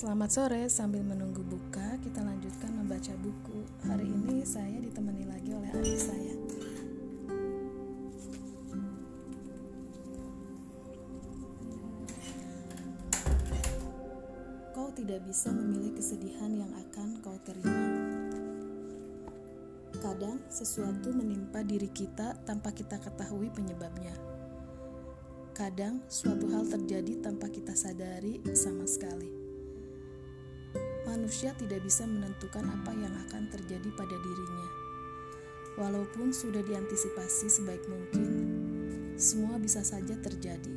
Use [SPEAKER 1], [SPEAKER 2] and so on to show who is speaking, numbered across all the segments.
[SPEAKER 1] Selamat sore, sambil menunggu buka, kita lanjutkan membaca buku. Hari ini saya ditemani lagi oleh adik saya. Kau tidak bisa memilih kesedihan yang akan kau terima. Kadang sesuatu menimpa diri kita tanpa kita ketahui penyebabnya. Kadang suatu hal terjadi tanpa kita sadari sama sekali. Manusia tidak bisa menentukan apa yang akan terjadi pada dirinya. Walaupun sudah diantisipasi sebaik mungkin, semua bisa saja terjadi.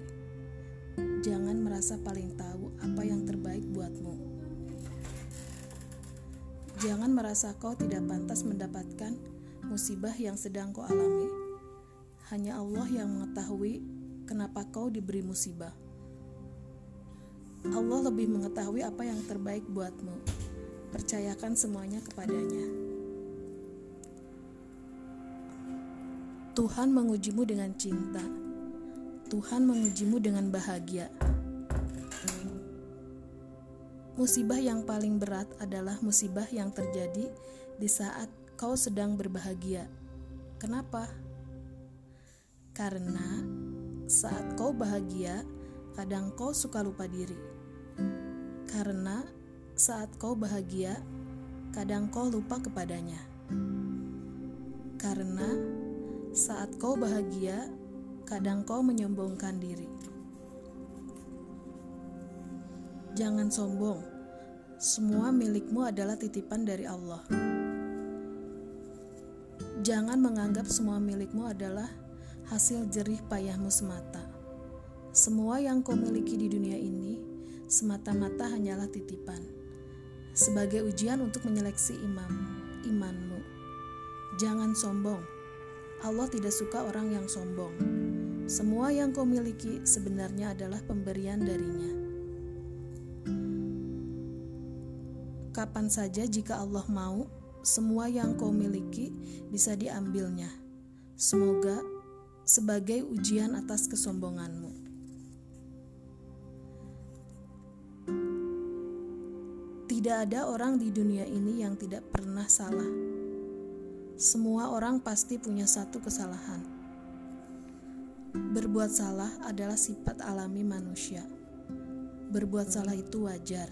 [SPEAKER 1] Jangan merasa paling tahu apa yang terbaik buatmu. Jangan merasa kau tidak pantas mendapatkan musibah yang sedang kau alami. Hanya Allah yang mengetahui kenapa kau diberi musibah. Allah lebih mengetahui apa yang terbaik buatmu. Percayakan semuanya kepadanya. Tuhan mengujimu dengan cinta. Tuhan mengujimu dengan bahagia. Musibah yang paling berat adalah musibah yang terjadi di saat kau sedang berbahagia. Kenapa? Karena saat kau bahagia, kadang kau suka lupa diri. Karena saat kau bahagia, kadang kau lupa kepadanya. Karena saat kau bahagia, kadang kau menyombongkan diri. Jangan sombong, semua milikmu adalah titipan dari Allah. Jangan menganggap semua milikmu adalah hasil jerih payahmu semata. Semua yang kau miliki di dunia ini semata-mata hanyalah titipan, sebagai ujian untuk menyeleksi imam, imanmu. Jangan sombong, Allah tidak suka orang yang sombong. Semua yang kau miliki sebenarnya adalah pemberian darinya. Kapan saja jika Allah mau, semua yang kau miliki bisa diambilnya. Semoga sebagai ujian atas kesombonganmu. Tidak ada orang di dunia ini yang tidak pernah salah. Semua orang pasti punya satu kesalahan. Berbuat salah adalah sifat alami manusia. Berbuat salah itu wajar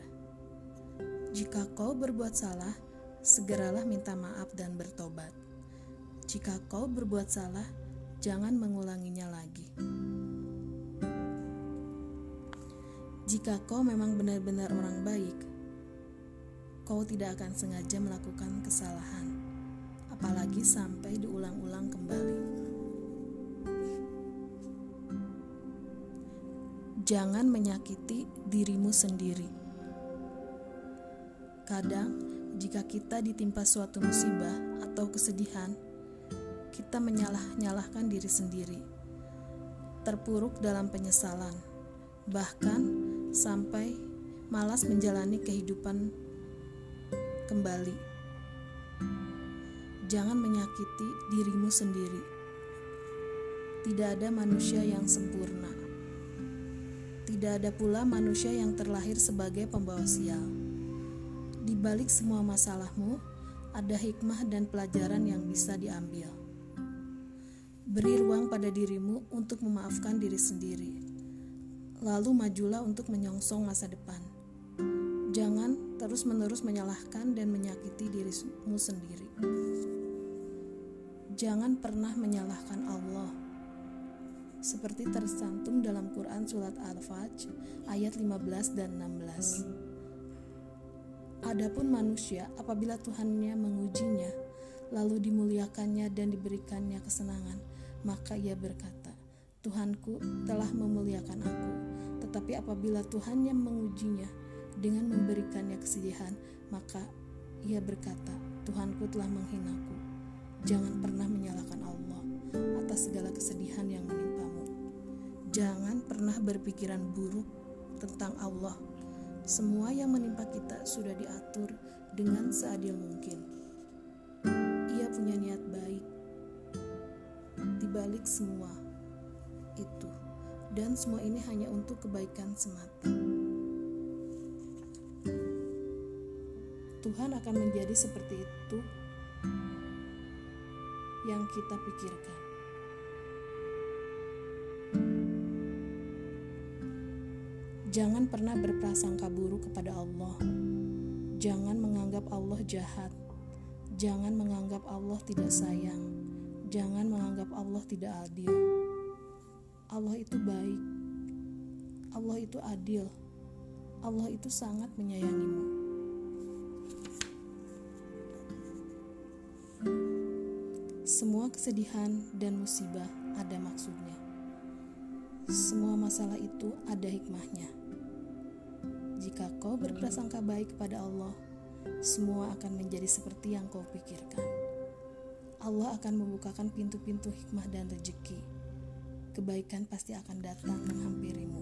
[SPEAKER 1] jika kau berbuat salah, segeralah minta maaf dan bertobat. Jika kau berbuat salah, jangan mengulanginya lagi. Jika kau memang benar-benar orang baik, kau tidak akan sengaja melakukan kesalahan, apalagi sampai diulang-ulang kembali. Jangan menyakiti dirimu sendiri. Kadang, jika kita ditimpa suatu musibah atau kesedihan, kita menyalah-nyalahkan diri sendiri, terpuruk dalam penyesalan, bahkan sampai malas menjalani kehidupan kembali. Jangan menyakiti dirimu sendiri. Tidak ada manusia yang sempurna. Tidak ada pula manusia yang terlahir sebagai pembawa sial. Di balik semua masalahmu, ada hikmah dan pelajaran yang bisa diambil. Beri ruang pada dirimu untuk memaafkan diri sendiri. Lalu majulah untuk menyongsong masa depan. Jangan terus-menerus menyalahkan dan menyakiti dirimu sendiri. Jangan pernah menyalahkan Allah. Seperti tersantum dalam Quran surat Al-Fajr ayat 15 dan 16. Adapun manusia, apabila Tuhannya mengujinya, lalu dimuliakannya dan diberikannya kesenangan, maka ia berkata, Tuhanku telah memuliakan aku. Tetapi apabila Tuhannya mengujinya dengan memberikannya kesedihan, maka ia berkata, Tuhanku telah menghinaku. Jangan pernah menyalahkan Allah atas segala kesedihan yang menimpamu. Jangan pernah berpikiran buruk tentang Allah semua yang menimpa kita sudah diatur dengan seadil mungkin. Ia punya niat baik di balik semua itu, dan semua ini hanya untuk kebaikan semata. Tuhan akan menjadi seperti itu yang kita pikirkan. Jangan pernah berprasangka buruk kepada Allah. Jangan menganggap Allah jahat. Jangan menganggap Allah tidak sayang. Jangan menganggap Allah tidak adil. Allah itu baik. Allah itu adil. Allah itu sangat menyayangimu. Semua kesedihan dan musibah ada maksudnya. Semua masalah itu ada hikmahnya. Jika kau berprasangka baik kepada Allah, semua akan menjadi seperti yang kau pikirkan. Allah akan membukakan pintu-pintu hikmah dan rezeki. Kebaikan pasti akan datang menghampirimu.